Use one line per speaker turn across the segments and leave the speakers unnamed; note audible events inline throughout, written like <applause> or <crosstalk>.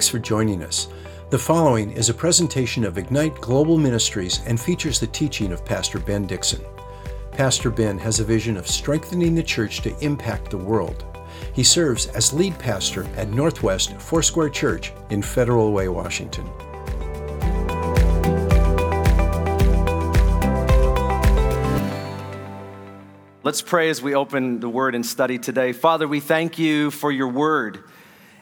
Thanks for joining us. The following is a presentation of Ignite Global Ministries and features the teaching of Pastor Ben Dixon. Pastor Ben has a vision of strengthening the church to impact the world. He serves as lead pastor at Northwest Foursquare Church in Federal Way, Washington.
Let's pray as we open the word and study today. Father, we thank you for your word.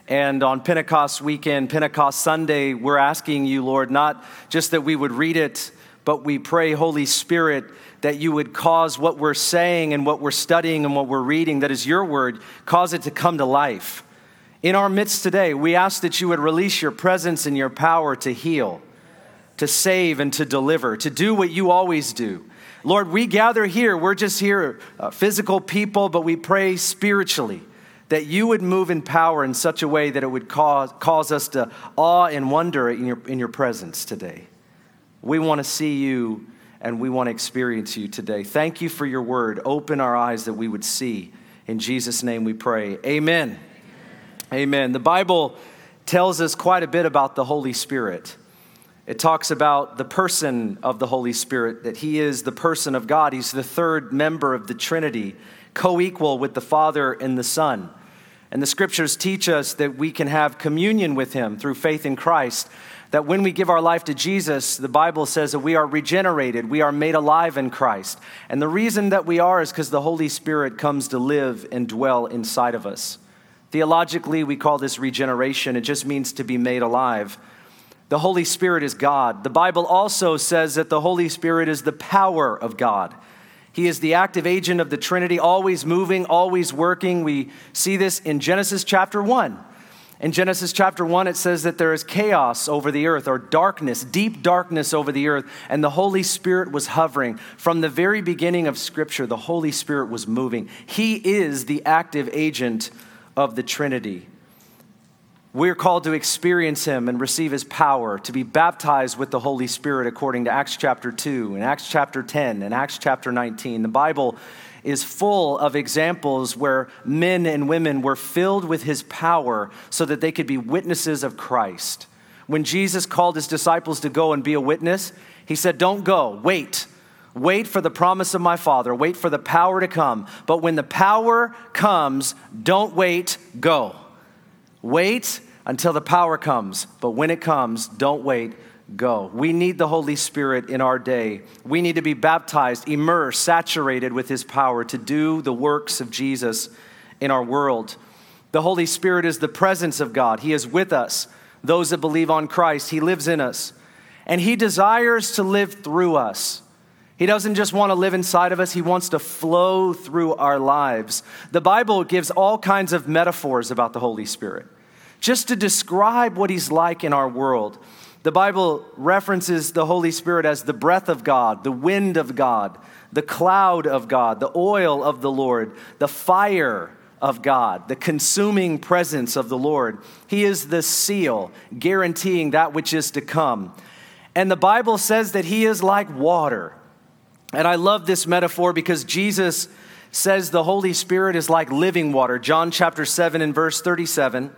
And on Pentecost weekend, Pentecost Sunday, we're asking you, Lord, not just that we would read it, but we pray, Holy Spirit, that you would cause what we're saying and what we're studying and what we're reading, that is your word, cause it to come to life. In our midst today, we ask that you would release your presence and your power to heal, to save, and to deliver, to do what you always do. Lord, we gather here, we're just here, uh, physical people, but we pray spiritually that you would move in power in such a way that it would cause, cause us to awe and wonder in your, in your presence today. We want to see you and we want to experience you today. Thank you for your word. Open our eyes that we would see. In Jesus' name we pray. Amen. Amen. Amen. The Bible tells us quite a bit about the Holy Spirit. It talks about the person of the Holy Spirit, that He is the person of God. He's the third member of the Trinity, co equal with the Father and the Son. And the scriptures teach us that we can have communion with him through faith in Christ. That when we give our life to Jesus, the Bible says that we are regenerated, we are made alive in Christ. And the reason that we are is because the Holy Spirit comes to live and dwell inside of us. Theologically, we call this regeneration, it just means to be made alive. The Holy Spirit is God. The Bible also says that the Holy Spirit is the power of God. He is the active agent of the Trinity, always moving, always working. We see this in Genesis chapter 1. In Genesis chapter 1, it says that there is chaos over the earth, or darkness, deep darkness over the earth, and the Holy Spirit was hovering. From the very beginning of Scripture, the Holy Spirit was moving. He is the active agent of the Trinity. We're called to experience Him and receive His power, to be baptized with the Holy Spirit according to Acts chapter 2 and Acts chapter 10 and Acts chapter 19. The Bible is full of examples where men and women were filled with His power so that they could be witnesses of Christ. When Jesus called His disciples to go and be a witness, He said, Don't go, wait. Wait for the promise of my Father. Wait for the power to come. But when the power comes, don't wait, go. Wait until the power comes, but when it comes, don't wait, go. We need the Holy Spirit in our day. We need to be baptized, immersed, saturated with His power to do the works of Jesus in our world. The Holy Spirit is the presence of God, He is with us. Those that believe on Christ, He lives in us. And He desires to live through us. He doesn't just want to live inside of us, He wants to flow through our lives. The Bible gives all kinds of metaphors about the Holy Spirit, just to describe what He's like in our world. The Bible references the Holy Spirit as the breath of God, the wind of God, the cloud of God, the oil of the Lord, the fire of God, the consuming presence of the Lord. He is the seal guaranteeing that which is to come. And the Bible says that He is like water. And I love this metaphor because Jesus says the Holy Spirit is like living water. John chapter 7 and verse 37.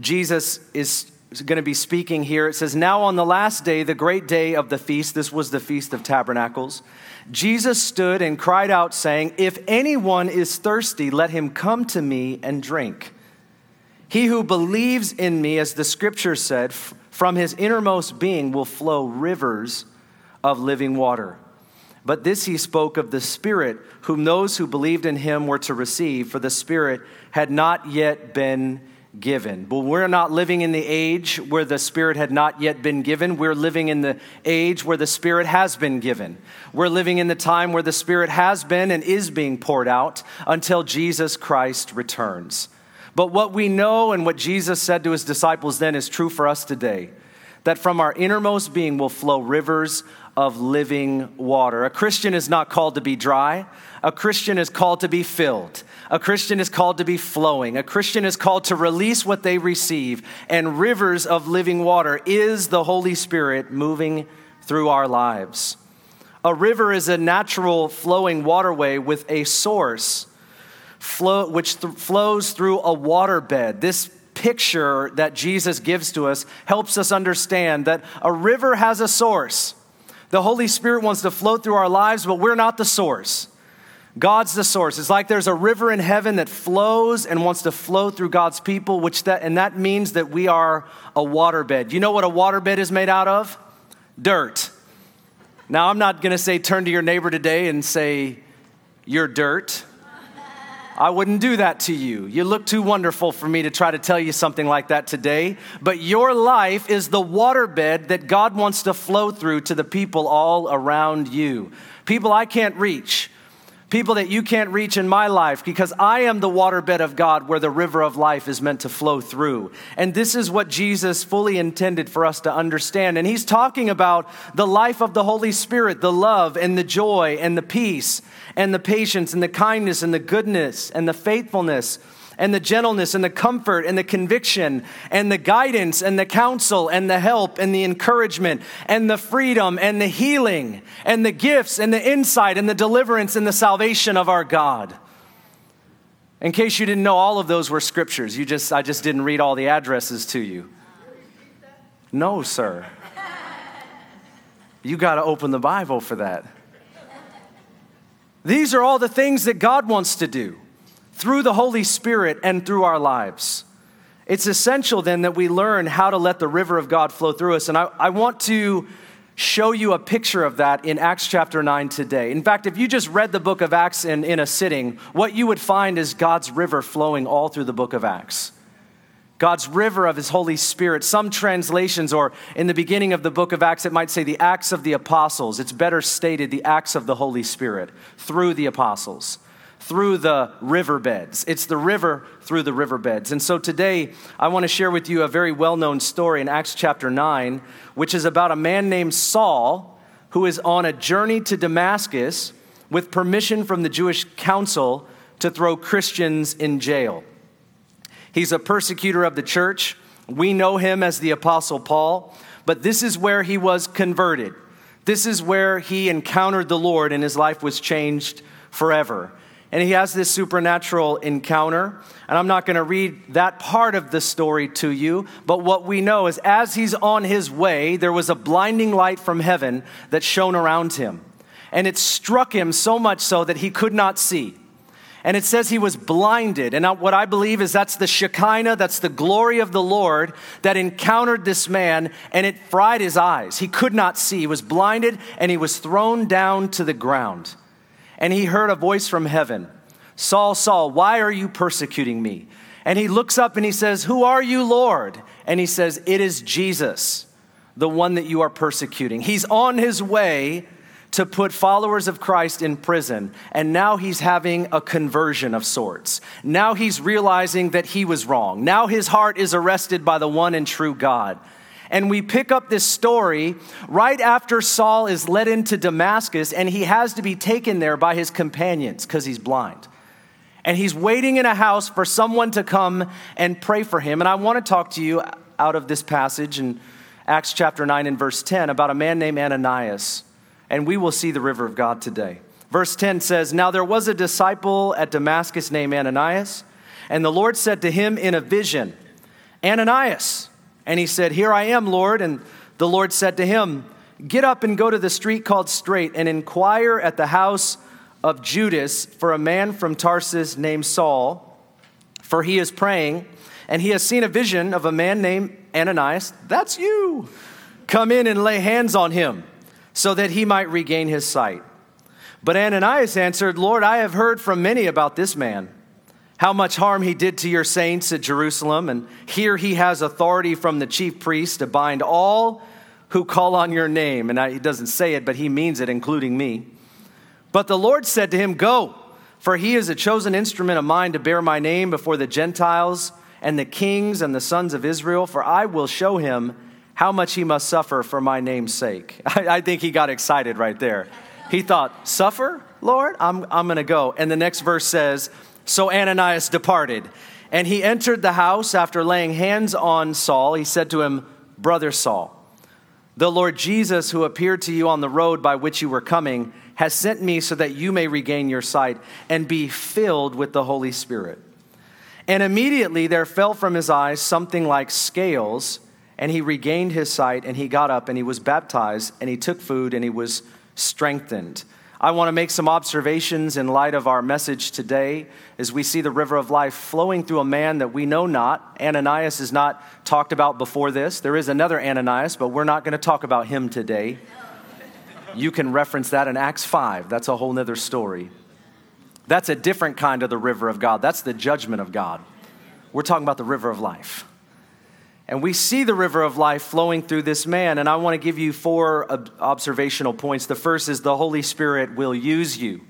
Jesus is going to be speaking here. It says, Now on the last day, the great day of the feast, this was the Feast of Tabernacles, Jesus stood and cried out, saying, If anyone is thirsty, let him come to me and drink. He who believes in me, as the scripture said, from his innermost being will flow rivers of living water. But this he spoke of the Spirit, whom those who believed in him were to receive, for the Spirit had not yet been given. But we're not living in the age where the Spirit had not yet been given. We're living in the age where the Spirit has been given. We're living in the time where the Spirit has been and is being poured out until Jesus Christ returns. But what we know and what Jesus said to his disciples then is true for us today that from our innermost being will flow rivers of living water. A Christian is not called to be dry. A Christian is called to be filled. A Christian is called to be flowing. A Christian is called to release what they receive. And rivers of living water is the Holy Spirit moving through our lives. A river is a natural flowing waterway with a source flow, which th- flows through a waterbed. This picture that Jesus gives to us helps us understand that a river has a source. The Holy Spirit wants to flow through our lives, but we're not the source. God's the source. It's like there's a river in heaven that flows and wants to flow through God's people, which that and that means that we are a waterbed. You know what a waterbed is made out of? Dirt. Now I'm not going to say turn to your neighbor today and say you're dirt. I wouldn't do that to you. You look too wonderful for me to try to tell you something like that today. But your life is the waterbed that God wants to flow through to the people all around you. People I can't reach people that you can't reach in my life because I am the waterbed of God where the river of life is meant to flow through. And this is what Jesus fully intended for us to understand. And he's talking about the life of the Holy Spirit, the love and the joy and the peace and the patience and the kindness and the goodness and the faithfulness and the gentleness and the comfort and the conviction and the guidance and the counsel and the help and the encouragement and the freedom and the healing and the gifts and the insight and the deliverance and the salvation of our God. In case you didn't know, all of those were scriptures. You just, I just didn't read all the addresses to you. No, sir. You got to open the Bible for that. These are all the things that God wants to do through the Holy Spirit and through our lives. It's essential then that we learn how to let the river of God flow through us. And I, I want to show you a picture of that in Acts chapter 9 today. In fact, if you just read the book of Acts in, in a sitting, what you would find is God's river flowing all through the book of Acts. God's river of his Holy Spirit. Some translations, or in the beginning of the book of Acts, it might say the Acts of the Apostles. It's better stated the Acts of the Holy Spirit through the apostles through the riverbeds. It's the river through the riverbeds. And so today, I want to share with you a very well known story in Acts chapter 9, which is about a man named Saul who is on a journey to Damascus with permission from the Jewish council to throw Christians in jail. He's a persecutor of the church. We know him as the Apostle Paul, but this is where he was converted. This is where he encountered the Lord and his life was changed forever and he has this supernatural encounter. And I'm not going to read that part of the story to you, but what we know is as he's on his way, there was a blinding light from heaven that shone around him. And it struck him so much so that he could not see. And it says he was blinded. And what I believe is that's the Shekinah, that's the glory of the Lord that encountered this man and it fried his eyes. He could not see. He was blinded and he was thrown down to the ground and he heard a voice from heaven Saul, Saul, why are you persecuting me? And he looks up and he says, Who are you, Lord? And he says, It is Jesus, the one that you are persecuting. He's on his way to put followers of Christ in prison. And now he's having a conversion of sorts. Now he's realizing that he was wrong. Now his heart is arrested by the one and true God. And we pick up this story right after Saul is led into Damascus and he has to be taken there by his companions because he's blind. And he's waiting in a house for someone to come and pray for him. And I want to talk to you out of this passage in Acts chapter 9 and verse 10 about a man named Ananias. And we will see the river of God today. Verse 10 says, Now there was a disciple at Damascus named Ananias, and the Lord said to him in a vision, Ananias. And he said, Here I am, Lord. And the Lord said to him, Get up and go to the street called Straight and inquire at the house of Judas for a man from Tarsus named Saul, for he is praying, and he has seen a vision of a man named Ananias. That's you. Come in and lay hands on him so that he might regain his sight. But Ananias answered, Lord, I have heard from many about this man how much harm he did to your saints at Jerusalem. And here he has authority from the chief priest to bind all who call on your name. And he doesn't say it, but he means it, including me. But the Lord said to him, Go, for he is a chosen instrument of mine to bear my name before the Gentiles and the kings and the sons of Israel, for I will show him how much he must suffer for my name's sake. <laughs> I, I think he got excited right there. He thought, Suffer, Lord? I'm, I'm going to go. And the next verse says, so Ananias departed, and he entered the house after laying hands on Saul. He said to him, Brother Saul, the Lord Jesus, who appeared to you on the road by which you were coming, has sent me so that you may regain your sight and be filled with the Holy Spirit. And immediately there fell from his eyes something like scales, and he regained his sight, and he got up, and he was baptized, and he took food, and he was strengthened. I want to make some observations in light of our message today as we see the river of life flowing through a man that we know not. Ananias is not talked about before this. There is another Ananias, but we're not going to talk about him today. You can reference that in Acts 5. That's a whole nother story. That's a different kind of the river of God. That's the judgment of God. We're talking about the river of life. And we see the river of life flowing through this man. And I want to give you four observational points. The first is the Holy Spirit will use you.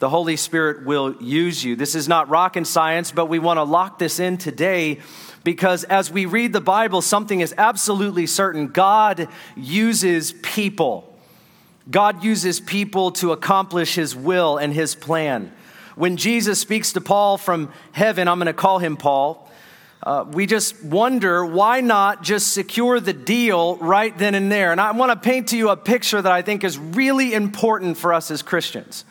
The Holy Spirit will use you. This is not rocket science, but we want to lock this in today because as we read the Bible, something is absolutely certain God uses people. God uses people to accomplish his will and his plan. When Jesus speaks to Paul from heaven, I'm going to call him Paul. Uh, we just wonder why not just secure the deal right then and there. And I want to paint to you a picture that I think is really important for us as Christians.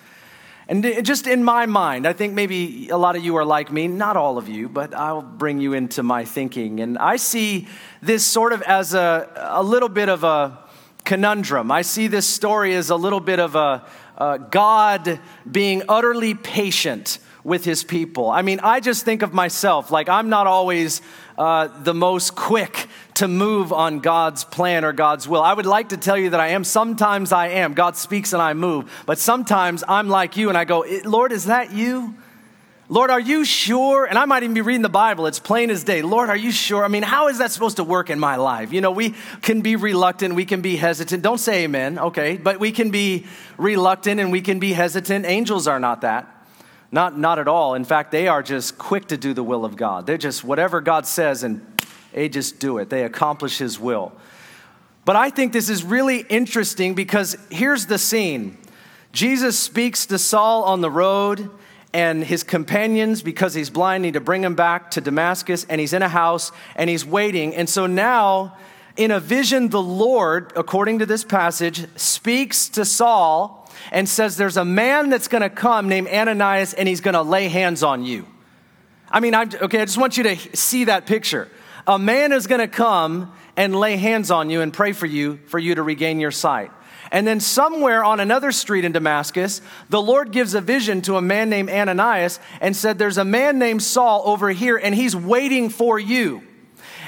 And just in my mind, I think maybe a lot of you are like me, not all of you, but I'll bring you into my thinking. And I see this sort of as a, a little bit of a conundrum. I see this story as a little bit of a, a God being utterly patient with his people. I mean, I just think of myself like I'm not always uh, the most quick to move on God's plan or God's will. I would like to tell you that I am. Sometimes I am. God speaks and I move. But sometimes I'm like you and I go, Lord, is that you? Lord, are you sure? And I might even be reading the Bible. It's plain as day. Lord, are you sure? I mean, how is that supposed to work in my life? You know, we can be reluctant, we can be hesitant. Don't say amen, okay? But we can be reluctant and we can be hesitant. Angels are not that. Not, not at all. In fact, they are just quick to do the will of God. They're just whatever God says and they just do it. They accomplish His will. But I think this is really interesting because here's the scene Jesus speaks to Saul on the road, and his companions, because he's blind, need to bring him back to Damascus, and he's in a house and he's waiting. And so now, in a vision, the Lord, according to this passage, speaks to Saul and says, There's a man that's going to come named Ananias, and he's going to lay hands on you. I mean, I'm, okay, I just want you to see that picture. A man is going to come and lay hands on you and pray for you for you to regain your sight. And then, somewhere on another street in Damascus, the Lord gives a vision to a man named Ananias and said, There's a man named Saul over here, and he's waiting for you.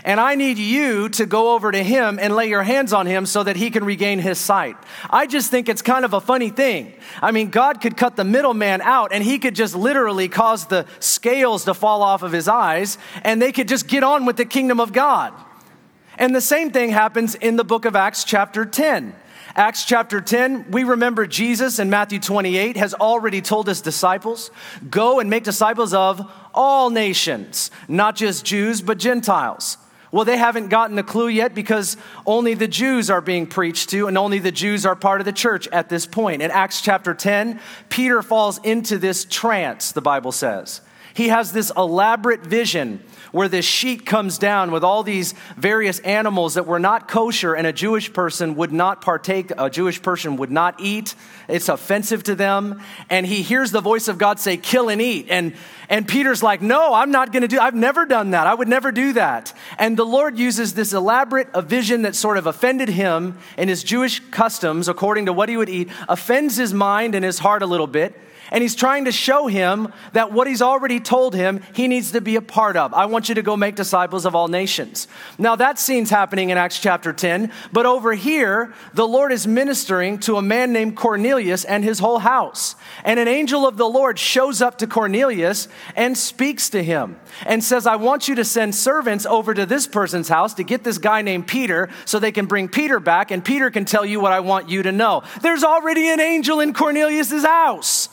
And I need you to go over to him and lay your hands on him so that he can regain his sight. I just think it's kind of a funny thing. I mean, God could cut the middleman out and he could just literally cause the scales to fall off of his eyes and they could just get on with the kingdom of God. And the same thing happens in the book of Acts, chapter 10. Acts chapter 10, we remember Jesus in Matthew 28 has already told his disciples, Go and make disciples of all nations, not just Jews, but Gentiles. Well, they haven't gotten the clue yet because only the Jews are being preached to, and only the Jews are part of the church at this point. In Acts chapter 10, Peter falls into this trance, the Bible says. He has this elaborate vision where this sheet comes down with all these various animals that were not kosher and a Jewish person would not partake, a Jewish person would not eat. It's offensive to them. And he hears the voice of God say, kill and eat. And, and Peter's like, no, I'm not going to do, I've never done that. I would never do that. And the Lord uses this elaborate a vision that sort of offended him in his Jewish customs, according to what he would eat, offends his mind and his heart a little bit and he's trying to show him that what he's already told him, he needs to be a part of. I want you to go make disciples of all nations. Now, that scene's happening in Acts chapter 10, but over here, the Lord is ministering to a man named Cornelius and his whole house. And an angel of the Lord shows up to Cornelius and speaks to him and says, I want you to send servants over to this person's house to get this guy named Peter so they can bring Peter back and Peter can tell you what I want you to know. There's already an angel in Cornelius's house.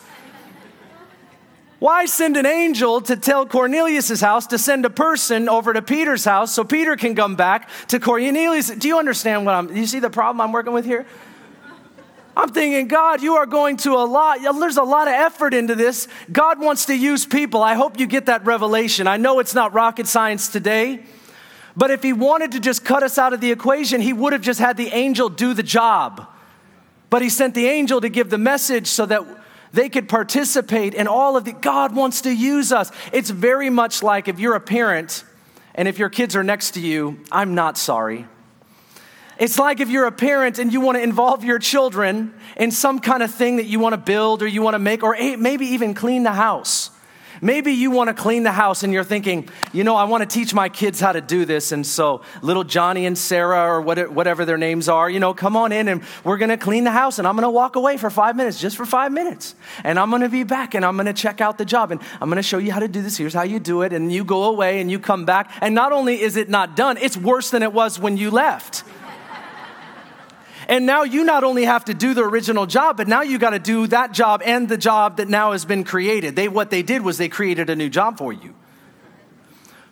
Why send an angel to tell Cornelius' house to send a person over to Peter's house so Peter can come back to Cornelius? Do you understand what I'm, you see the problem I'm working with here? I'm thinking, God, you are going to a lot, there's a lot of effort into this. God wants to use people. I hope you get that revelation. I know it's not rocket science today, but if He wanted to just cut us out of the equation, He would have just had the angel do the job. But He sent the angel to give the message so that They could participate in all of the, God wants to use us. It's very much like if you're a parent and if your kids are next to you, I'm not sorry. It's like if you're a parent and you want to involve your children in some kind of thing that you want to build or you want to make, or maybe even clean the house. Maybe you want to clean the house and you're thinking, you know, I want to teach my kids how to do this. And so, little Johnny and Sarah, or whatever their names are, you know, come on in and we're going to clean the house. And I'm going to walk away for five minutes, just for five minutes. And I'm going to be back and I'm going to check out the job. And I'm going to show you how to do this. Here's how you do it. And you go away and you come back. And not only is it not done, it's worse than it was when you left. And now you not only have to do the original job, but now you got to do that job and the job that now has been created. They what they did was they created a new job for you.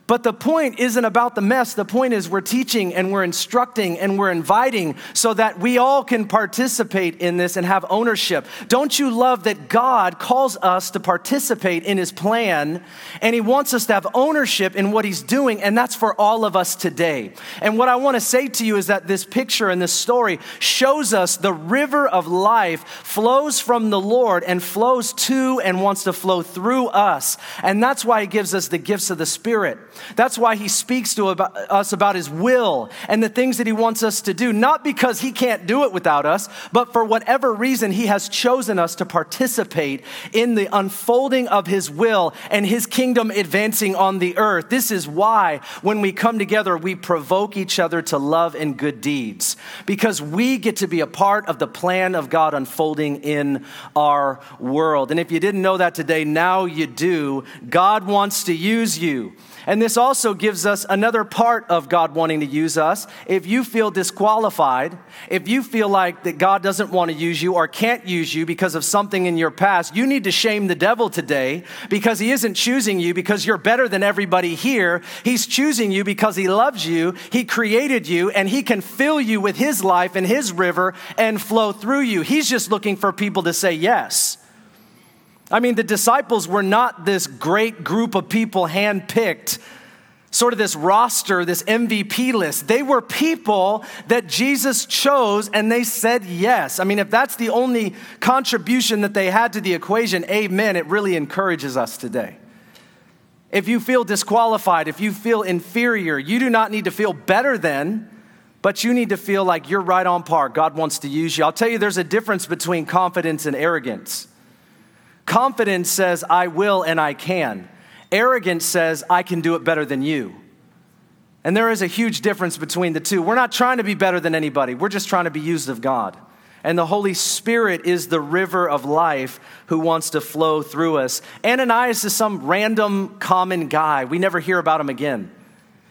But the point isn't about the mess. The point is we're teaching and we're instructing and we're inviting so that we all can participate in this and have ownership. Don't you love that God calls us to participate in his plan and he wants us to have ownership in what he's doing and that's for all of us today. And what I want to say to you is that this picture and this story shows us the river of life flows from the Lord and flows to and wants to flow through us. And that's why he gives us the gifts of the Spirit. That's why he speaks to us about his will and the things that he wants us to do, not because he can't do it without us, but for whatever reason he has chosen us to participate in the unfolding of his will and his kingdom advancing on the earth. This is why when we come together, we provoke each other to love and good deeds, because we get to be a part of the plan of God unfolding in our world. And if you didn't know that today, now you do. God wants to use you. And this also gives us another part of God wanting to use us. If you feel disqualified, if you feel like that God doesn't want to use you or can't use you because of something in your past, you need to shame the devil today because he isn't choosing you because you're better than everybody here. He's choosing you because he loves you, he created you, and he can fill you with his life and his river and flow through you. He's just looking for people to say yes. I mean, the disciples were not this great group of people handpicked, sort of this roster, this MVP list. They were people that Jesus chose and they said yes. I mean, if that's the only contribution that they had to the equation, amen, it really encourages us today. If you feel disqualified, if you feel inferior, you do not need to feel better than, but you need to feel like you're right on par. God wants to use you. I'll tell you, there's a difference between confidence and arrogance. Confidence says, I will and I can. Arrogance says, I can do it better than you. And there is a huge difference between the two. We're not trying to be better than anybody, we're just trying to be used of God. And the Holy Spirit is the river of life who wants to flow through us. Ananias is some random common guy. We never hear about him again.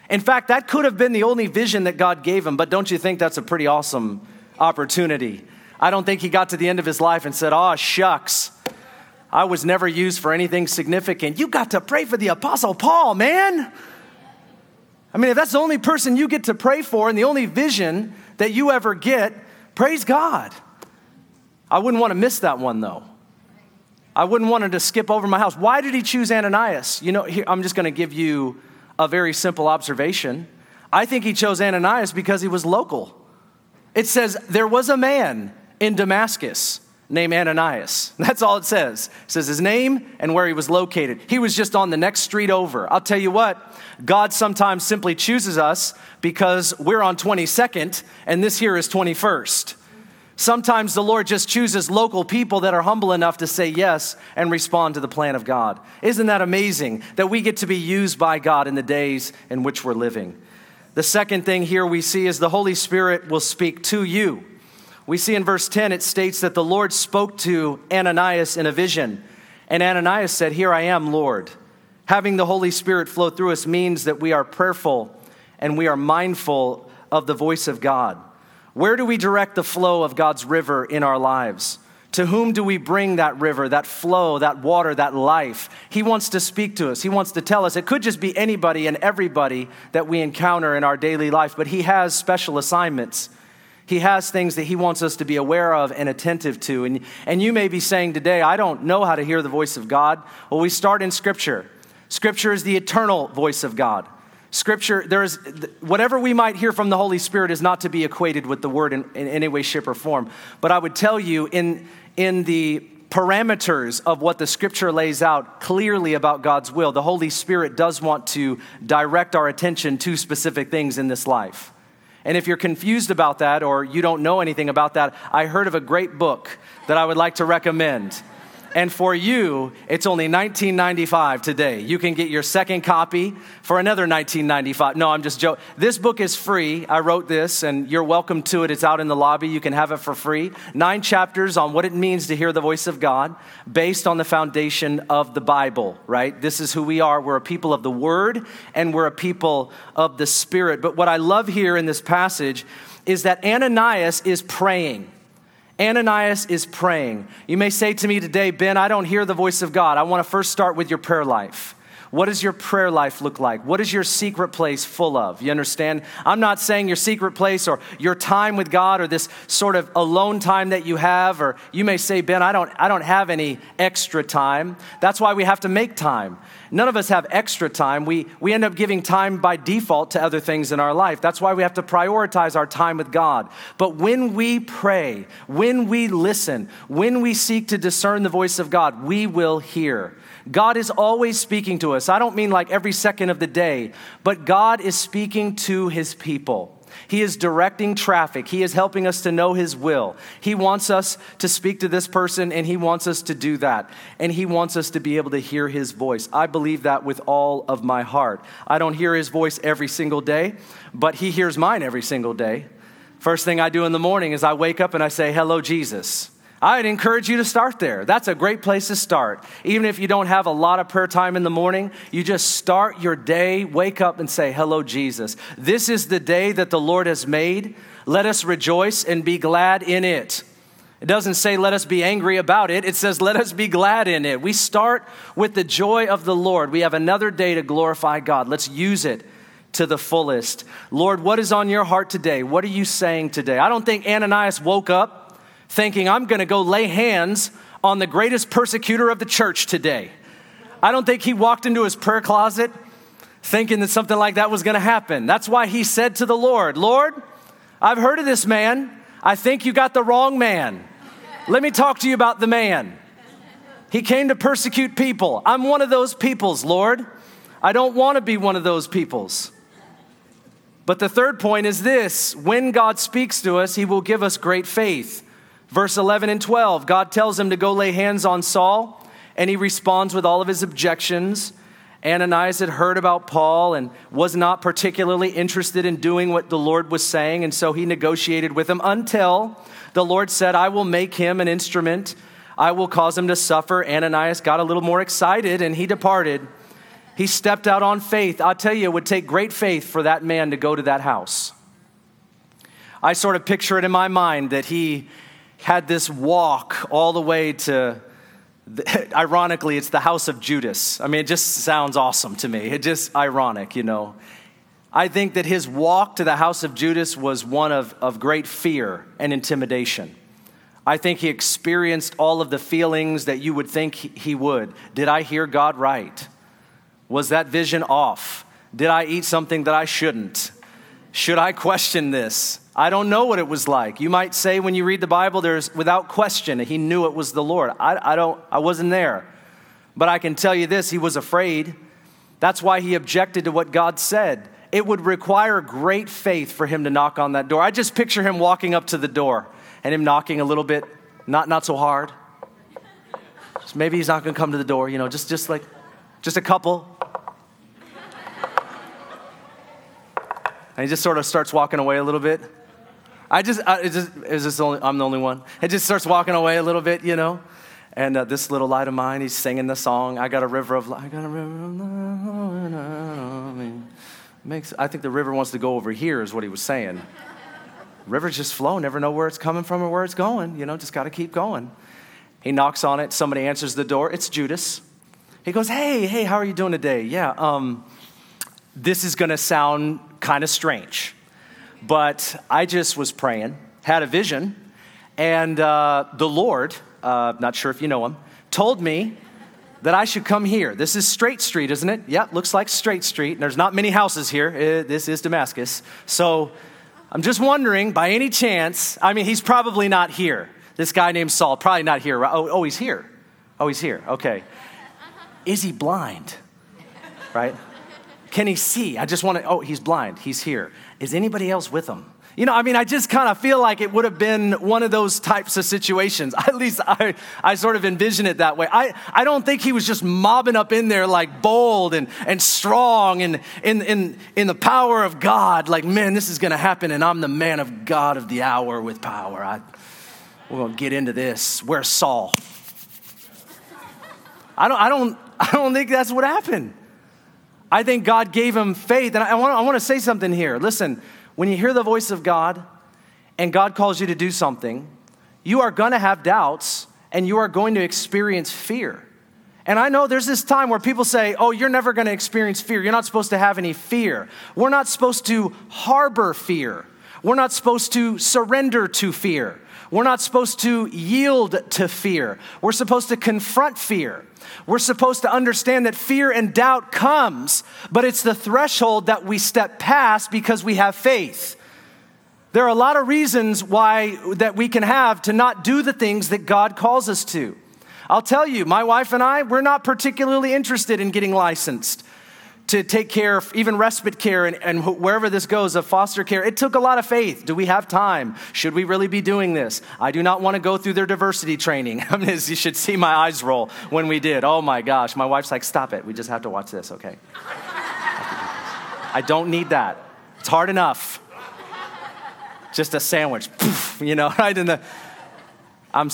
In fact, that could have been the only vision that God gave him, but don't you think that's a pretty awesome opportunity? I don't think he got to the end of his life and said, Oh, shucks, I was never used for anything significant. You got to pray for the Apostle Paul, man. I mean, if that's the only person you get to pray for and the only vision that you ever get, praise God. I wouldn't want to miss that one, though. I wouldn't want him to skip over my house. Why did he choose Ananias? You know, here, I'm just going to give you a very simple observation. I think he chose Ananias because he was local. It says, There was a man in Damascus named Ananias. <laughs> That's all it says. It says his name and where he was located. He was just on the next street over. I'll tell you what, God sometimes simply chooses us because we're on 22nd and this here is 21st. Sometimes the Lord just chooses local people that are humble enough to say yes and respond to the plan of God. Isn't that amazing that we get to be used by God in the days in which we're living? The second thing here we see is the Holy Spirit will speak to you. We see in verse 10, it states that the Lord spoke to Ananias in a vision. And Ananias said, Here I am, Lord. Having the Holy Spirit flow through us means that we are prayerful and we are mindful of the voice of God. Where do we direct the flow of God's river in our lives? To whom do we bring that river, that flow, that water, that life? He wants to speak to us. He wants to tell us. It could just be anybody and everybody that we encounter in our daily life, but He has special assignments. He has things that He wants us to be aware of and attentive to. And, and you may be saying today, I don't know how to hear the voice of God. Well, we start in Scripture. Scripture is the eternal voice of God. Scripture, there is whatever we might hear from the Holy Spirit is not to be equated with the word in, in any way, shape, or form. But I would tell you, in, in the parameters of what the scripture lays out clearly about God's will. The Holy Spirit does want to direct our attention to specific things in this life. And if you're confused about that or you don't know anything about that, I heard of a great book that I would like to recommend. And for you, it's only 1995 today. You can get your second copy for another 1995. No, I'm just joking. This book is free. I wrote this and you're welcome to it. It's out in the lobby. You can have it for free. 9 chapters on what it means to hear the voice of God based on the foundation of the Bible, right? This is who we are. We're a people of the word and we're a people of the spirit. But what I love here in this passage is that Ananias is praying. Ananias is praying. You may say to me today, Ben, I don't hear the voice of God. I want to first start with your prayer life. What does your prayer life look like? What is your secret place full of? You understand? I'm not saying your secret place or your time with God or this sort of alone time that you have, or you may say, Ben, I don't, I don't have any extra time. That's why we have to make time. None of us have extra time. We, we end up giving time by default to other things in our life. That's why we have to prioritize our time with God. But when we pray, when we listen, when we seek to discern the voice of God, we will hear. God is always speaking to us. I don't mean like every second of the day, but God is speaking to his people. He is directing traffic. He is helping us to know His will. He wants us to speak to this person, and He wants us to do that. And He wants us to be able to hear His voice. I believe that with all of my heart. I don't hear His voice every single day, but He hears mine every single day. First thing I do in the morning is I wake up and I say, Hello, Jesus. I'd encourage you to start there. That's a great place to start. Even if you don't have a lot of prayer time in the morning, you just start your day, wake up and say, Hello, Jesus. This is the day that the Lord has made. Let us rejoice and be glad in it. It doesn't say let us be angry about it. It says let us be glad in it. We start with the joy of the Lord. We have another day to glorify God. Let's use it to the fullest. Lord, what is on your heart today? What are you saying today? I don't think Ananias woke up thinking, I'm going to go lay hands on the greatest persecutor of the church today. I don't think he walked into his prayer closet thinking that something like that was going to happen. That's why he said to the Lord, Lord, I've heard of this man. I think you got the wrong man. Let me talk to you about the man. He came to persecute people. I'm one of those peoples, Lord. I don't want to be one of those peoples. But the third point is this when God speaks to us, he will give us great faith. Verse 11 and 12, God tells him to go lay hands on Saul, and he responds with all of his objections. Ananias had heard about Paul and was not particularly interested in doing what the Lord was saying, and so he negotiated with him until the Lord said, I will make him an instrument. I will cause him to suffer. Ananias got a little more excited and he departed. He stepped out on faith. I'll tell you, it would take great faith for that man to go to that house. I sort of picture it in my mind that he had this walk all the way to, the, <laughs> ironically, it's the house of Judas. I mean, it just sounds awesome to me. It's just ironic, you know. I think that his walk to the house of Judas was one of, of great fear and intimidation. I think he experienced all of the feelings that you would think he would. Did I hear God right? Was that vision off? Did I eat something that I shouldn't? Should I question this? I don't know what it was like. You might say when you read the Bible, there's without question, he knew it was the Lord. I, I don't, I wasn't there. But I can tell you this, he was afraid. That's why he objected to what God said. It would require great faith for him to knock on that door. I just picture him walking up to the door and him knocking a little bit, not, not so hard. So maybe he's not going to come to the door, you know, just, just like, just a couple. And he just sort of starts walking away a little bit. I just, I, it just is this only, I'm the only one. It just starts walking away a little bit, you know. And uh, this little light of mine, he's singing the song. I got a river of, light. I got a river of, mean, makes. I think the river wants to go over here, is what he was saying. River's just flow, never know where it's coming from or where it's going. You know, just got to keep going. He knocks on it. Somebody answers the door. It's Judas. He goes, "Hey, hey, how are you doing today? Yeah, um, this is going to sound kind of strange." But I just was praying, had a vision, and uh, the Lord, uh, not sure if you know him, told me that I should come here. This is Straight Street, isn't it? Yep, looks like Straight Street. There's not many houses here. Uh, this is Damascus. So I'm just wondering, by any chance, I mean, he's probably not here. This guy named Saul, probably not here. Oh, oh, he's here. Oh, he's here. Okay. Is he blind? Right? Can he see? I just want to, oh, he's blind. He's here. Is anybody else with him? You know, I mean, I just kind of feel like it would have been one of those types of situations. <laughs> At least I, I sort of envision it that way. I, I don't think he was just mobbing up in there like bold and, and strong and in, in, in the power of God, like, man, this is going to happen and I'm the man of God of the hour with power. I, we're going to get into this. Where's Saul? I don't, I, don't, <laughs> I don't think that's what happened. I think God gave him faith. And I want, I want to say something here. Listen, when you hear the voice of God and God calls you to do something, you are going to have doubts and you are going to experience fear. And I know there's this time where people say, oh, you're never going to experience fear. You're not supposed to have any fear. We're not supposed to harbor fear. We're not supposed to surrender to fear. We're not supposed to yield to fear. We're supposed to confront fear. We're supposed to understand that fear and doubt comes, but it's the threshold that we step past because we have faith. There are a lot of reasons why that we can have to not do the things that God calls us to. I'll tell you, my wife and I, we're not particularly interested in getting licensed to take care of even respite care and, and, wherever this goes of foster care. It took a lot of faith. Do we have time? Should we really be doing this? I do not want to go through their diversity training. <laughs> You should see my eyes roll when we did. Oh my gosh. My wife's like stop it. We just have to watch this. Okay. I don't need that. It's hard enough. Just a sandwich. <laughs> You know <laughs> right in the i'm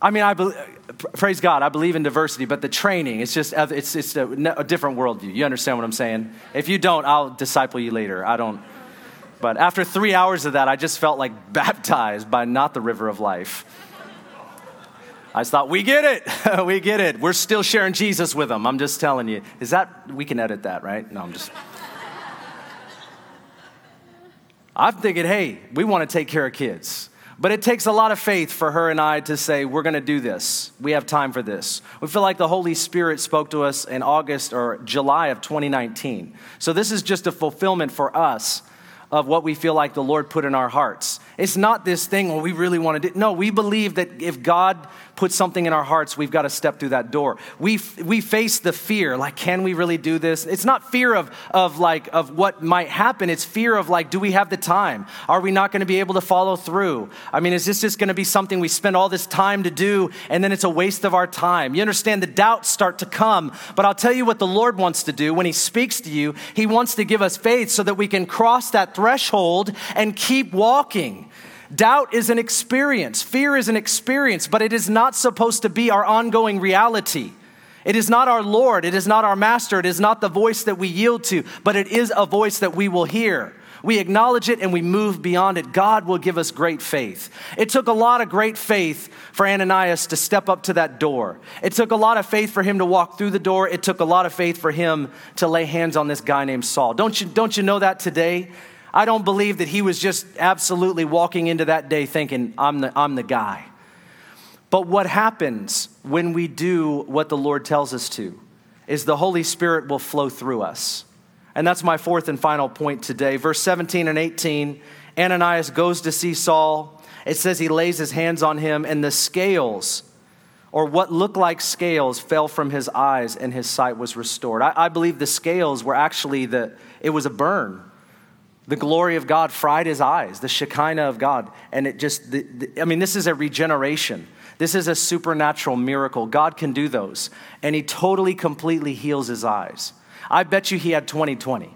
i mean i believe praise God, I believe in diversity, but the training, it's just, it's, it's a, a, different worldview. You understand what I'm saying? If you don't, I'll disciple you later. I don't. But after three hours of that, I just felt like <laughs> baptized by not the river of life. I thought, we get it. <laughs> we get it. We're still sharing Jesus with them. I'm just telling you. Is that, we can edit that, right? No, I'm just. <laughs> I'm thinking, hey, we want to take care of kids. But it takes a lot of faith for her and I to say, we're going to do this. We have time for this. We feel like the Holy Spirit spoke to us in August or July of 2019. So this is just a fulfillment for us of what we feel like the Lord put in our hearts. It's not this thing where we really want to do. No, we believe that if God puts something in our hearts, we've got to step through that door. We, we face the fear, like, can we really do this? It's not fear of, of like, of what might happen. It's fear of like, do we have the time? Are we not going to be able to follow through? I mean, is this just going to be something we spend all this time to do and then it's a waste of our time? You understand the doubts start to come, but I'll tell you what the Lord wants to do when He speaks to you. He wants to give us faith so that we can cross that threshold and keep walking. Doubt is an experience, fear is an experience, but it is not supposed to be our ongoing reality. It is not our Lord, it is not our master, it is not the voice that we yield to, but it is a voice that we will hear. We acknowledge it and we move beyond it. God will give us great faith. It took a lot of great faith for Ananias to step up to that door. It took a lot of faith for him to walk through the door. It took a lot of faith for him to lay hands on this guy named Saul. Don't you, don't you know that today? I don't believe that he was just absolutely walking into that day thinking, I'm the, I'm the guy. But what happens when we do what the Lord tells us to is the Holy Spirit will flow through us. And that's my fourth and final point today. Verse 17 and 18 Ananias goes to see Saul. It says he lays his hands on him, and the scales, or what looked like scales, fell from his eyes, and his sight was restored. I, I believe the scales were actually the, it was a burn the glory of God fried his eyes, the Shekinah of God. And it just, the, the, I mean, this is a regeneration. This is a supernatural miracle. God can do those. And he totally, completely heals his eyes. I bet you he had 2020.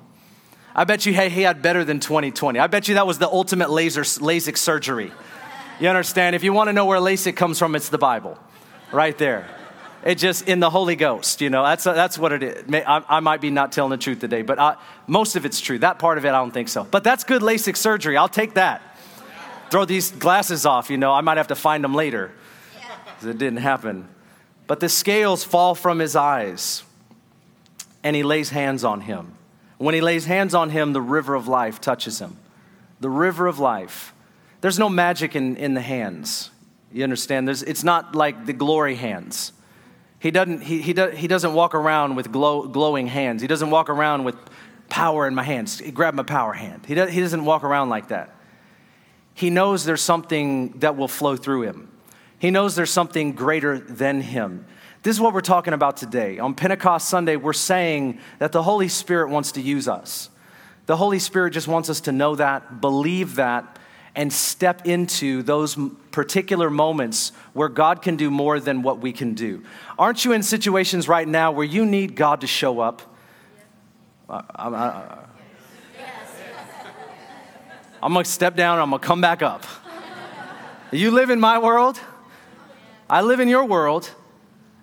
I bet you he had better than 2020. I bet you that was the ultimate laser, LASIK surgery. You understand? If you want to know where LASIK comes from, it's the Bible, right there. It just in the Holy Ghost, you know. That's that's what it is. I, I might be not telling the truth today, but I, most of it's true. That part of it, I don't think so. But that's good LASIK surgery. I'll take that. Throw these glasses off, you know. I might have to find them later because it didn't happen. But the scales fall from his eyes, and he lays hands on him. When he lays hands on him, the river of life touches him. The river of life. There's no magic in, in the hands. You understand? There's, it's not like the glory hands. He doesn't, he, he, does, he doesn't walk around with glow, glowing hands. He doesn't walk around with power in my hands. Grab my power hand. He, he doesn't walk around like that. He knows there's something that will flow through him. He knows there's something greater than him. This is what we're talking about today. On Pentecost Sunday, we're saying that the Holy Spirit wants to use us. The Holy Spirit just wants us to know that, believe that, and step into those particular moments where God can do more than what we can do. Aren't you in situations right now where you need God to show up? I, I, I'm gonna step down I'm gonna come back up. You live in my world, I live in your world.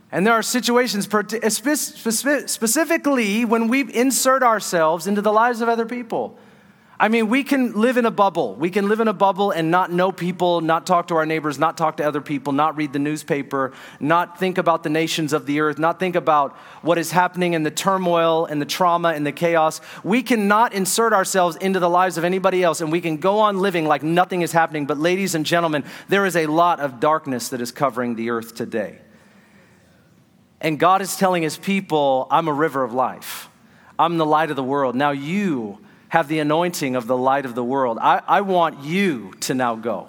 And there are situations, specifically when we insert ourselves into the lives of other people. I mean, we can live in a bubble. We can live in a bubble and not know people, not talk to our neighbors, not talk to other people, not read the newspaper, not think about the nations of the earth, not think about what is happening in the turmoil and the trauma and the chaos. We cannot insert ourselves into the lives of anybody else and we can go on living like nothing is happening. But, ladies and gentlemen, there is a lot of darkness that is covering the earth today. And God is telling his people, I'm a river of life. I'm the light of the world. Now you have the anointing of the light of the world. I, I want you to now go.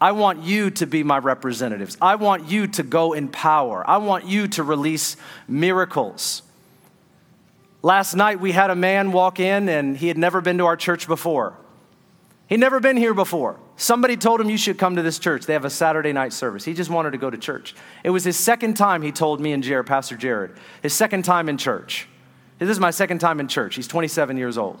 I want you to be my representatives. I want you to go in power. I want you to release miracles. Last night we had a man walk in and he had never been to our church before. He'd never been here before. Somebody told him, You should come to this church. They have a Saturday night service. He just wanted to go to church. It was his second time, he told me and Jared, Pastor Jared, his second time in church. This is my second time in church. He's 27 years old.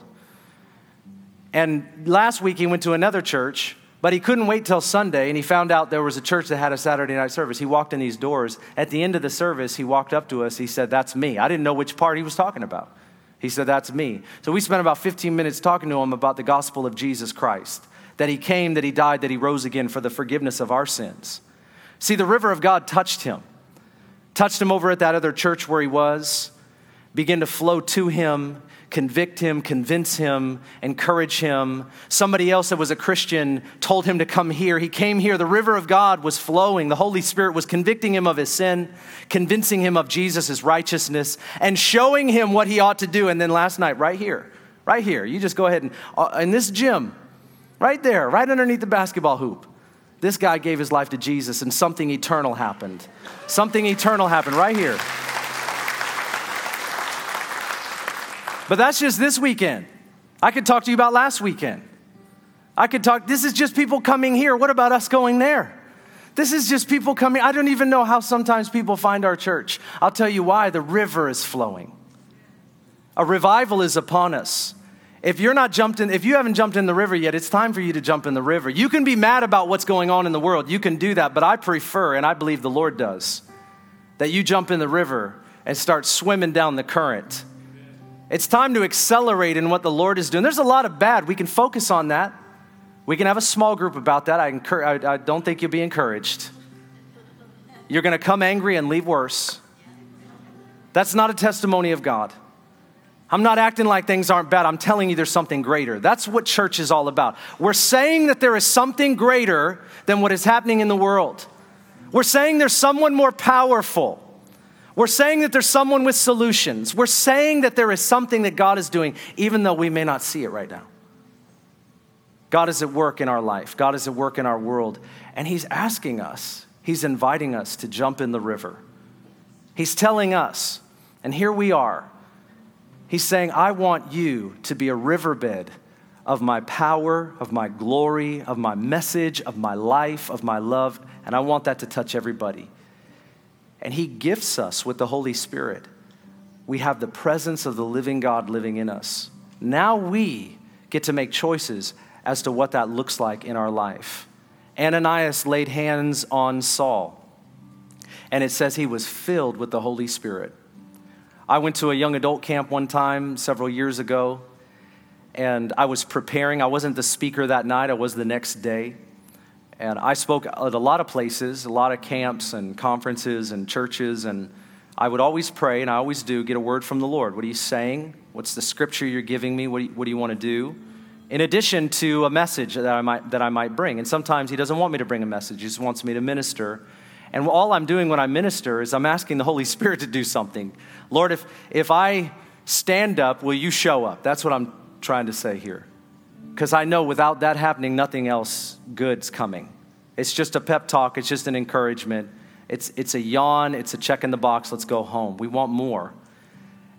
And last week he went to another church, but he couldn't wait till Sunday and he found out there was a church that had a Saturday night service. He walked in these doors. At the end of the service, he walked up to us. He said, That's me. I didn't know which part he was talking about. He said, That's me. So we spent about 15 minutes talking to him about the gospel of Jesus Christ that he came, that he died, that he rose again for the forgiveness of our sins. See, the river of God touched him, touched him over at that other church where he was, began to flow to him convict him, convince him, encourage him. Somebody else that was a Christian told him to come here. He came here. The river of God was flowing. The Holy Spirit was convicting him of his sin, convincing him of Jesus' righteousness, and showing him what he ought to do. And then last night, right here, right here, you just go ahead and, uh, in this gym, right there, right underneath the basketball hoop, this guy gave his life to Jesus and something eternal happened. Something eternal happened right here. But that's just this weekend. I could talk to you about last weekend. I could talk, this is just people coming here. What about us going there? This is just people coming. I don't even know how sometimes people find our church. I'll tell you why the river is flowing. A revival is upon us. If you're not jumped in, if you haven't jumped in the river yet, it's time for you to jump in the river. You can be mad about what's going on in the world. You can do that, but I prefer, and I believe the Lord does, that you jump in the river and start swimming down the current it's time to accelerate in what the Lord is doing. There's a lot of bad. We can focus on that. We can have a small group about that. I, incur- I, I don't think you'll be encouraged. You're going to come angry and leave worse. That's not a testimony of God. I'm not acting like things aren't bad. I'm telling you there's something greater. That's what church is all about. We're saying that there is something greater than what is happening in the world. We're saying there's someone more powerful. We're saying that there's someone with solutions. We're saying that there is something that God is doing, even though we may not see it right now. God is at work in our life, God is at work in our world, and He's asking us, He's inviting us to jump in the river. He's telling us, and here we are. He's saying, I want you to be a riverbed of my power, of my glory, of my message, of my life, of my love, and I want that to touch everybody and He gifts us with the Holy Spirit. We have the presence of the living God living in us. Now we get to make choices as to what that looks like in our life. Ananias laid hands on Saul, and it says he was filled with the Holy Spirit. I went to a young adult camp one time several years ago, and I was preparing. I wasn't the speaker that night, I was the next day. And I spoke at a lot of places, a lot of camps and conferences and churches, and I would always pray, and I always do, get a word from the Lord. What are you saying? What's the scripture you're giving me? What do you, what do you want to do? In addition to a message that I, might, that I might bring. And sometimes He doesn't want me to bring a message, He just wants me to minister. And all I'm doing when I minister is I'm asking the Holy <laughs> Spirit to do something. Lord, if, if I stand up, will you show up? That's what I'm trying to say here. Because I know without that happening, nothing else good's coming. It's just a pep talk, it's just an encouragement. It's, it's a yawn, it's a check in the box, let's go home. We want more.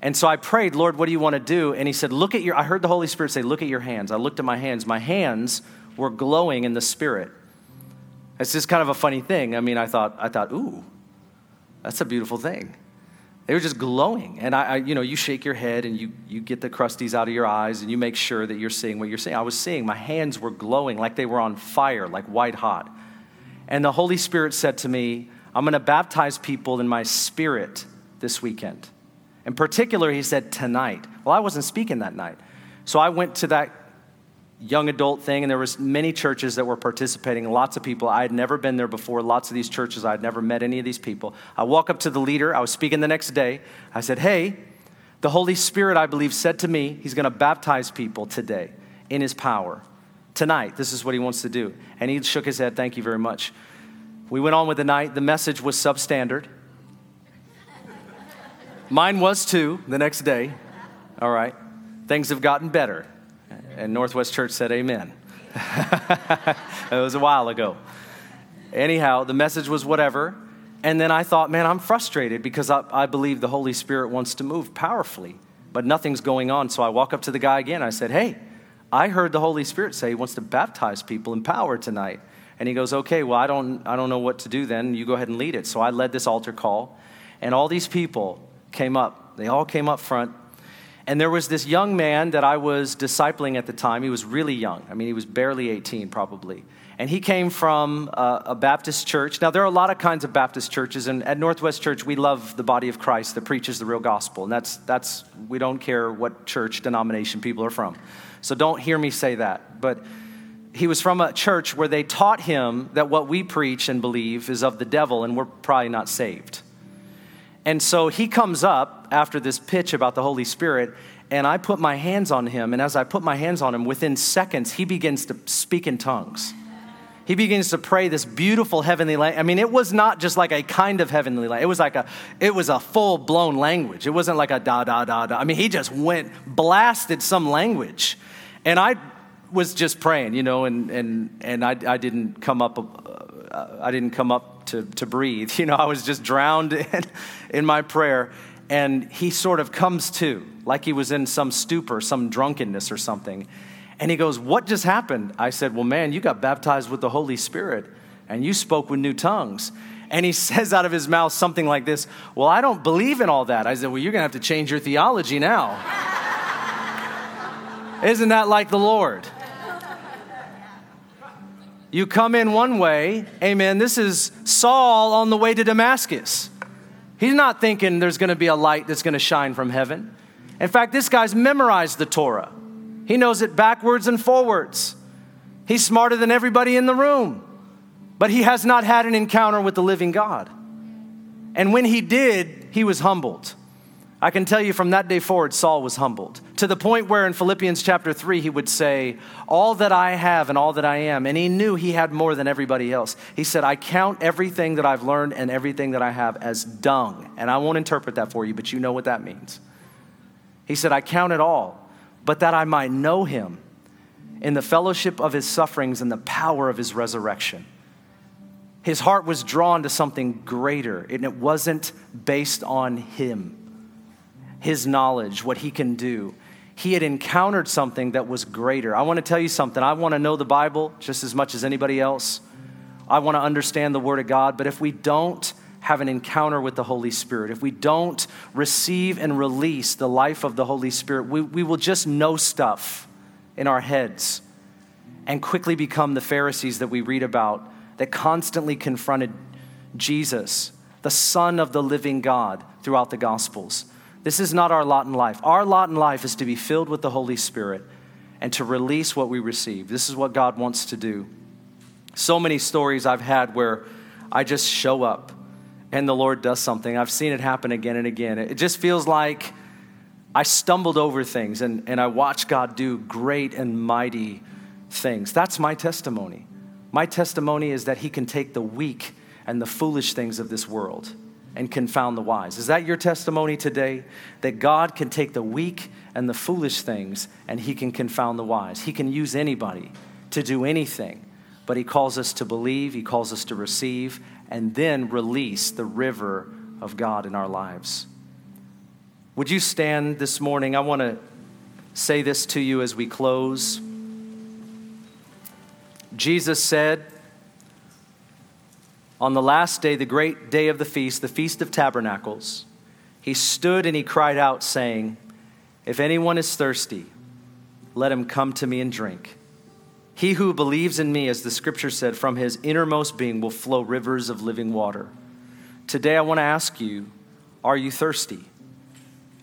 And so I prayed, Lord, what do you want to do? And he said, Look at your, I heard the Holy Spirit say, Look at your hands. I looked at my hands. My hands were glowing in the Spirit. It's just kind of a funny thing. I mean, I thought, I thought, ooh, that's a beautiful thing. They were just glowing. And I, I, you know, you shake your head and you, you get the crusties out of your eyes and you make sure that you're seeing what you're seeing. I was seeing my hands were glowing like they were on fire, like white hot. And the Holy Spirit said to me, I'm going to baptize people in my spirit this weekend. In particular, he said, tonight. Well, I wasn't speaking that night. So I went to that young adult thing and there was many churches that were participating lots of people. I had never been there before lots of these churches. I had never met any of these people. I walk up to the leader i was speaking the next day. I said hey the holy spirit i believe said to me he's going to baptize people today in his power. Tonight this is what he wants to do. And he shook his head thank you very much. We went on with the night. The message was substandard. Mine was too the next day. All right. Things have gotten better and Northwest Church said, Amen. <laughs> it was a while ago. Anyhow, the message was whatever. And then I thought, man, I'm frustrated because I, I believe the Holy Spirit wants to move powerfully, but nothing's going on. So I walk up to the guy again. I said, hey, I heard the Holy Spirit say he wants to baptize people in power tonight. And he goes, okay, well, I don't, I don't know what to do then. You go ahead and lead it. So I led this altar call, and all these people came up. They all came up front and there was this young man that I was discipling at the time. He was really young. I mean, he was barely 18, probably. And he came from a, a, Baptist church. Now, there are a lot of kinds of Baptist churches, and at Northwest Church, we love the body of Christ that preaches the real gospel. And that's, that's we don't care what church denomination people are from. So don't hear me say that. But he was from a church where they taught him that what we preach and believe is of the devil, and we're probably not saved. And so he comes up after this pitch about the Holy Spirit, and I put my hands on him. And as I put my hands on him, within seconds, he begins to speak in tongues. He begins to pray this beautiful heavenly language. I mean, it was not just like a kind of heavenly language. It was like a, it was a full blown language. It wasn't like a da da da da. I mean, he just went blasted some language, and I was just praying, you know, and and and I, I didn't come up, uh, I didn't come up to, to breathe. <laughs> You know, I was just drowned <laughs> in, in my prayer. And he sort of comes to, like he was in some stupor, some drunkenness or something. And he goes, What just happened? I said, Well, man, you got baptized with the Holy Spirit and you spoke with new tongues. And he <laughs> says out of his mouth something like this Well, I don't believe in all that. I said, Well, you're going to have to change your theology now. Isn't that like the Lord? You come in one way, amen. This is Saul on the way to Damascus. He's not thinking there's going to be a light that's going to shine from heaven. In fact, this guy's memorized the Torah, he knows it backwards and forwards. He's smarter than everybody in the room, but he has not had an encounter with the living God. And when he did, he was humbled. I can tell you from that day forward, Saul was humbled to the point where in Philippians chapter 3, he would say, All that I have and all that I am. And he knew he had more than everybody else. He said, I count everything that I've learned and everything that I have as dung. And I won't interpret that for you, but you know what that means. He said, I count it all, but that I might know him in the fellowship of his sufferings and the power of his resurrection. His heart was drawn to something greater, and it wasn't based on him his knowledge, what he can do. He had encountered something that was greater. I want to tell you something. I want to know the Bible just as much as anybody else. I want to understand the Word of God, but if we don't have an encounter with the Holy Spirit, if we don't receive and release the life of the Holy Spirit, we, we will just know stuff in our heads and quickly become the Pharisees that we read about that constantly confronted Jesus, the Son of the living God, throughout the Gospels. This is not our lot in life. Our lot in life is to be filled with the Holy Spirit and to release what we receive. This is what God wants to do. So many stories I've had where I just show up and the Lord does something. I've seen it happen again and again. It just feels like I stumbled over things and, and I watched God do great and mighty things. That's my testimony. My testimony is that He can take the weak and the foolish things of this world and confound the wise. Is that your testimony today? That God can take the weak and the foolish things and he can confound the wise. He can use anybody to do anything but He calls us to believe, He calls us to receive, and then release the river of God in our lives. Would you stand this morning? I want to say this to you as we close. Jesus said, on the last day, the great day of the feast, the Feast of Tabernacles, he stood and he cried out, saying, If anyone is thirsty, let him come to me and drink. He who believes in me, as the scripture said, from his innermost being will flow rivers of living water. Today, I want to ask you are you thirsty?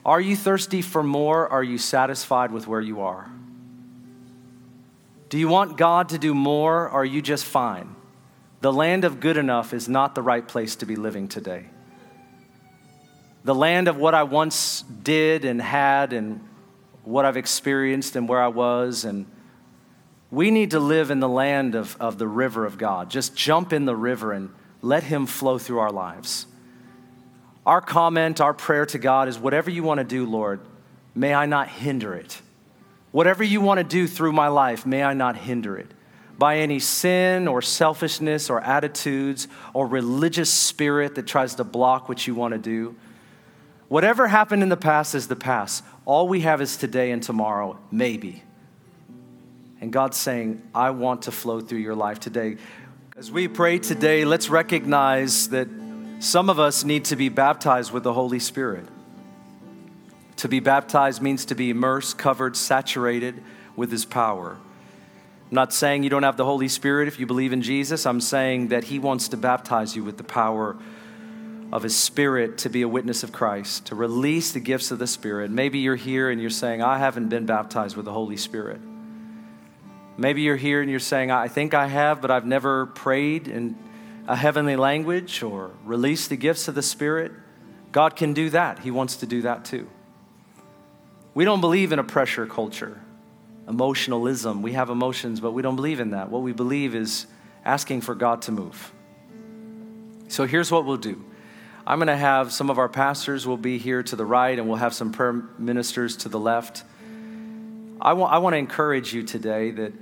Are you thirsty for more? Are you satisfied with where you are? Do you want God to do more? Or are you just fine? The land of good enough is not the right place to be living today. The land of what I once did and had and what I've experienced and where I was. And we need to live in the land of, of the river of God. Just jump in the river and let Him flow through our lives. Our comment, our prayer to God is whatever you want to do, Lord, may I not hinder it. Whatever you want to do through my life, may I not hinder it by any sin or selfishness or attitudes or religious spirit that tries to block what you want to do. Whatever happened in the past is the past. All we have is today and tomorrow, maybe. And God's saying, I want to flow through your life today. As we pray today, let's recognize that some of us need to be baptized with the Holy Spirit. To be baptized means to be immersed, covered, saturated with His power. I'm not saying you don't have the Holy Spirit if you believe in Jesus. I'm saying that He wants to baptize you with the power of His Spirit to be a witness of Christ, to release the gifts of the Spirit. Maybe you're here and you're saying, I haven't been baptized with the Holy Spirit. Maybe you're here and you're saying, I think I have, but I've never prayed in a heavenly language or released the gifts of the Spirit. God can do that. He wants to do that too. We don't believe in a pressure culture emotionalism. We have emotions, but we don't believe in that. What we believe is asking for God to move. So here's what we'll do. I'm going to have some of our pastors will be here to the right, and we'll have some prayer ministers to the left. I want, I want to encourage you today that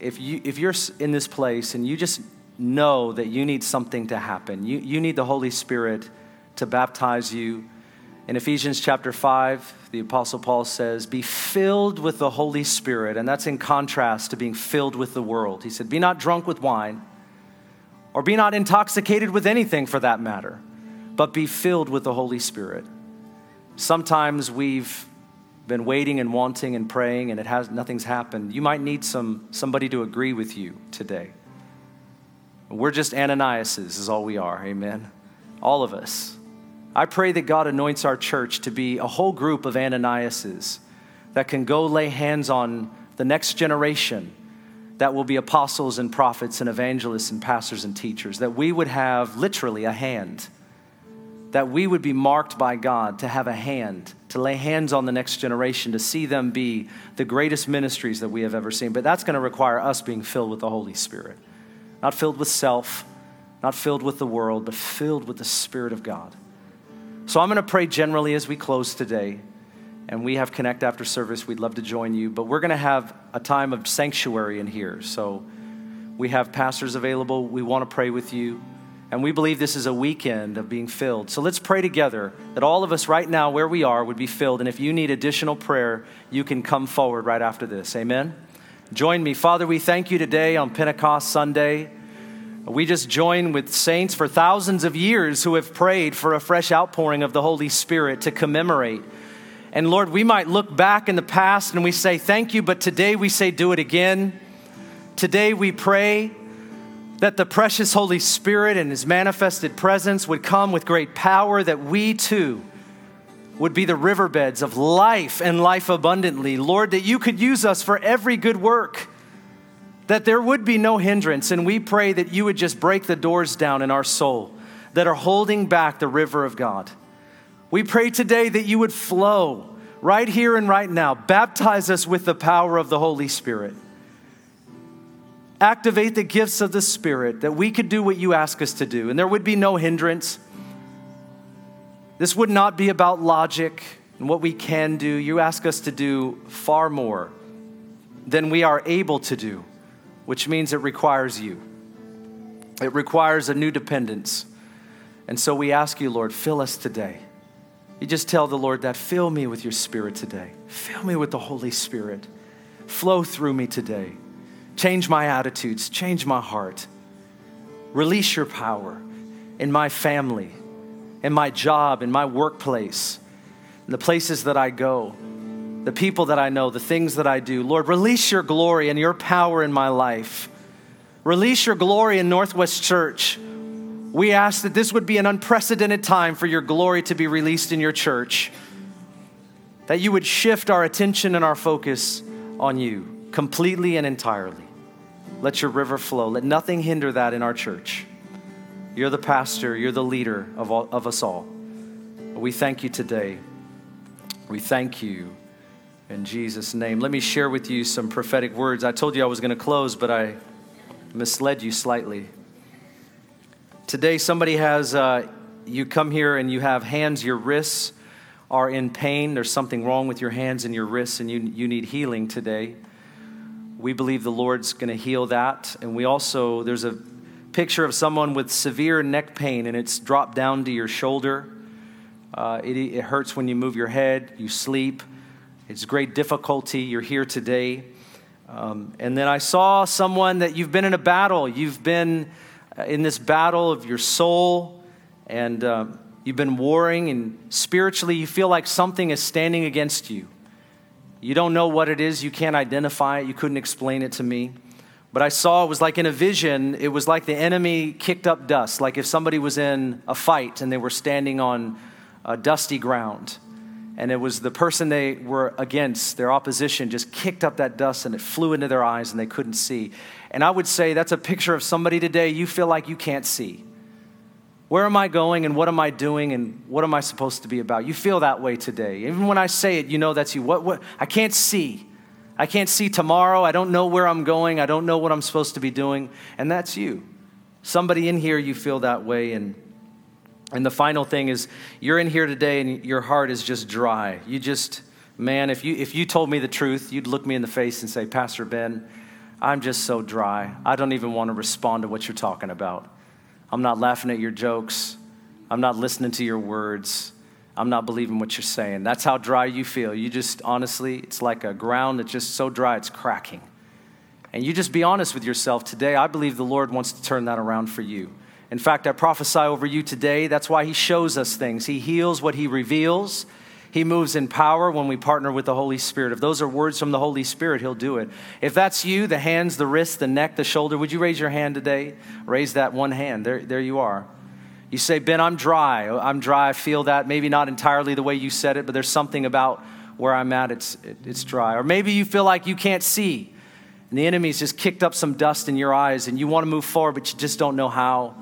if, you, if you're in this place and you just know that you need something to happen, you, you need the Holy Spirit to baptize you, in Ephesians chapter 5, the Apostle Paul says, Be filled with the Holy Spirit. And that's in contrast to being filled with the world. He said, Be not drunk with wine, or be not intoxicated with anything for that matter, but be filled with the Holy Spirit. Sometimes we've been waiting and wanting and praying and it has nothing's happened. You might need some somebody to agree with you today. We're just Ananiases is all we are. Amen. All of us. I pray that God anoints our church to be a whole group of Ananiases that can go lay hands on the next generation that will be apostles and prophets and evangelists and pastors and teachers, that we would have literally a hand, that we would be marked by God to have a hand, to lay hands on the next generation, to see them be the greatest ministries that we have ever seen. But that's going to require us being filled with the Holy Spirit, not filled with self, not filled with the world, but filled with the Spirit of God. So I'm going to pray generally as we close today. And we have Connect after service. We'd love to join you. But we're going to have a time of sanctuary in here. So we have pastors available. We want to pray with you. And we believe this is a weekend of being filled. So let's pray together that all of us right now, where we are, would be filled. And if you need additional prayer, you can come forward right after this. Amen. Join me. Father, we thank you today on Pentecost Sunday. We just join with saints for thousands of years who have prayed for a fresh outpouring of the Holy Spirit to commemorate. And Lord, we might look back in the past and we say, Thank you, but today we say, Do it again. Today we pray that the precious Holy Spirit and His manifested presence would come with great power, that we too would be the riverbeds of life and life abundantly. Lord, that you could use us for every good work that there would be no hindrance. And we pray that you would just break the doors down in our soul that are holding back the river of God. We pray today that you would flow right here and right now. Baptize us with the power of the Holy Spirit. Activate the gifts of the Spirit that we could do what you ask us to do, and there would be no hindrance. This would not be about logic and what we can do. You ask us to do far more than we are able to do which means it requires you. It requires a new dependence. And so we ask you, Lord, fill us today. You just tell the Lord that, fill me with your spirit today. Fill me with the Holy Spirit. Flow through me today. Change my attitudes, change my heart. Release your power in my family, in my job, in my workplace, in the places that I go, the people that I know, the things that I do. Lord, release your glory and your power in my life. Release your glory in Northwest Church. We ask that this would be an unprecedented time for your glory to be released in your church. That you would shift our attention and our focus on you completely and entirely. Let your river flow. Let nothing hinder that in our church. You're the pastor, you're the leader of, all, of us all. We thank you today. We thank you in Jesus' name. Let me share with you some prophetic words. I told you I was going to close, but I misled you slightly. Today, somebody has, uh, you come here and you have hands, your wrists are in pain. There's something wrong with your hands and your wrists, and you, you need healing today. We believe the Lord's going to heal that. And we also, there's a picture of someone with severe neck pain, and it's dropped down to your shoulder. Uh, it, it hurts when you move your head, you sleep. It's great difficulty. You're here today. Um, and then I saw someone that you've been in a battle. You've been uh, in this battle of your soul, and uh, you've been warring, and spiritually, you feel like something is standing against you. You don't know what it is, you can't identify it, you couldn't explain it to me. But I saw it was like in a vision, it was like the enemy kicked up dust, like if somebody was in a fight and they were standing on a dusty ground and it was the person they were against, their opposition, just kicked up that dust and it flew into their eyes and they couldn't see. And I would say that's a picture of somebody today you feel like you can't see. Where am I going and what am I doing and what am I supposed to be about? You feel that way today. Even when I say it, you know that's you. What, what, I can't see. I can't see tomorrow. I don't know where I'm going. I don't know what I'm supposed to be doing. And that's you. Somebody in here, you feel that way. And and the final thing is you're in here today and your heart is just dry. You just, man, if you, if you told me the truth, you'd look me in the face and say, Pastor Ben, I'm just so dry. I don't even want to respond to what you're talking about. I'm not laughing at your jokes. I'm not listening to your words. I'm not believing what you're saying. That's how dry you feel. You just, honestly, it's like a ground that's just so dry it's cracking. And you just be honest with yourself today. I believe the Lord wants to turn that around for you. In fact, I prophesy over you today. That's why He shows us things. He heals what He reveals. He moves in power when we partner with the Holy Spirit. If those are words from the Holy Spirit, He'll do it. If that's you, the hands, the wrist, the neck, the shoulder, would you raise your hand today? Raise that one hand. There, there you are. You say, Ben, I'm dry. I'm dry. I feel that. Maybe not entirely the way you said it, but there's something about where I'm at, it's, it, it's dry. Or maybe you feel like you can't see, and the enemy's just kicked up some dust in your eyes, and you want to move forward, but you just don't know how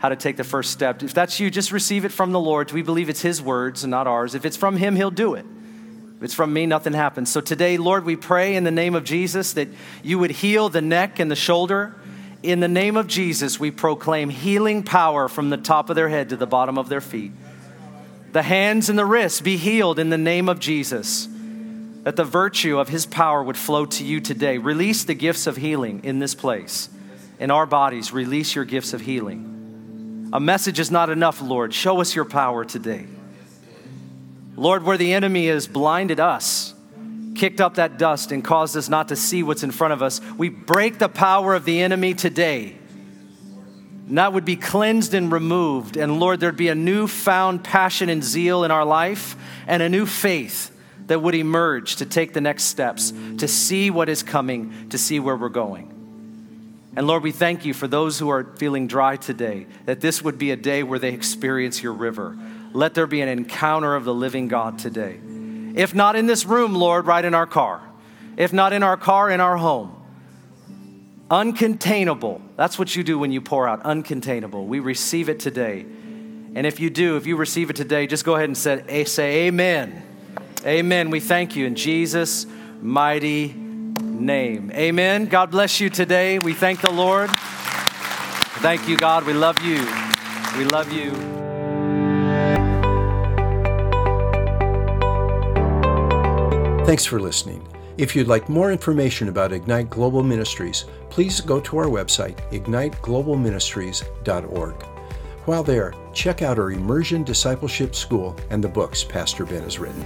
how to take the first step. If that's you, just receive it from the Lord. We believe it's His words and not ours. If it's from Him, He'll do it. If it's from me, nothing happens. So today, Lord, we pray in the name of Jesus that you would heal the neck and the shoulder. In the name of Jesus, we proclaim healing power from the top of their head to the bottom of their feet. The hands and the wrists be healed in the name of Jesus. That the virtue of his power would flow to you today. Release the gifts of healing in this place. In our bodies, release your gifts of healing. A message is not enough, Lord. Show us your power today. Lord, where the enemy has blinded us, kicked up that dust, and caused us not to see what's in front of us, we break the power of the enemy today. And that would be cleansed and removed. And Lord, there'd be a newfound passion and zeal in our life and a new faith that would emerge to take the next steps, to see what is coming, to see where we're going. And Lord, we thank you for those who are feeling dry today, that this would be a day where they experience your river. Let there be an encounter of the living God today. If not in this room, Lord, right in our car. If not in our car, in our home. Uncontainable. That's what you do when you pour out. Uncontainable. We receive it today. And if you do, if you receive it today, just go ahead and say, Amen. Amen. We thank you in Jesus' mighty name. Amen. God bless you today. We thank the Lord. Thank you, God. We love you. We love you.
Thanks for listening. If you'd like more information about Ignite Global Ministries, please go to our website, igniteglobalministries.org. While there, check out our Immersion Discipleship School and the books Pastor Ben has written.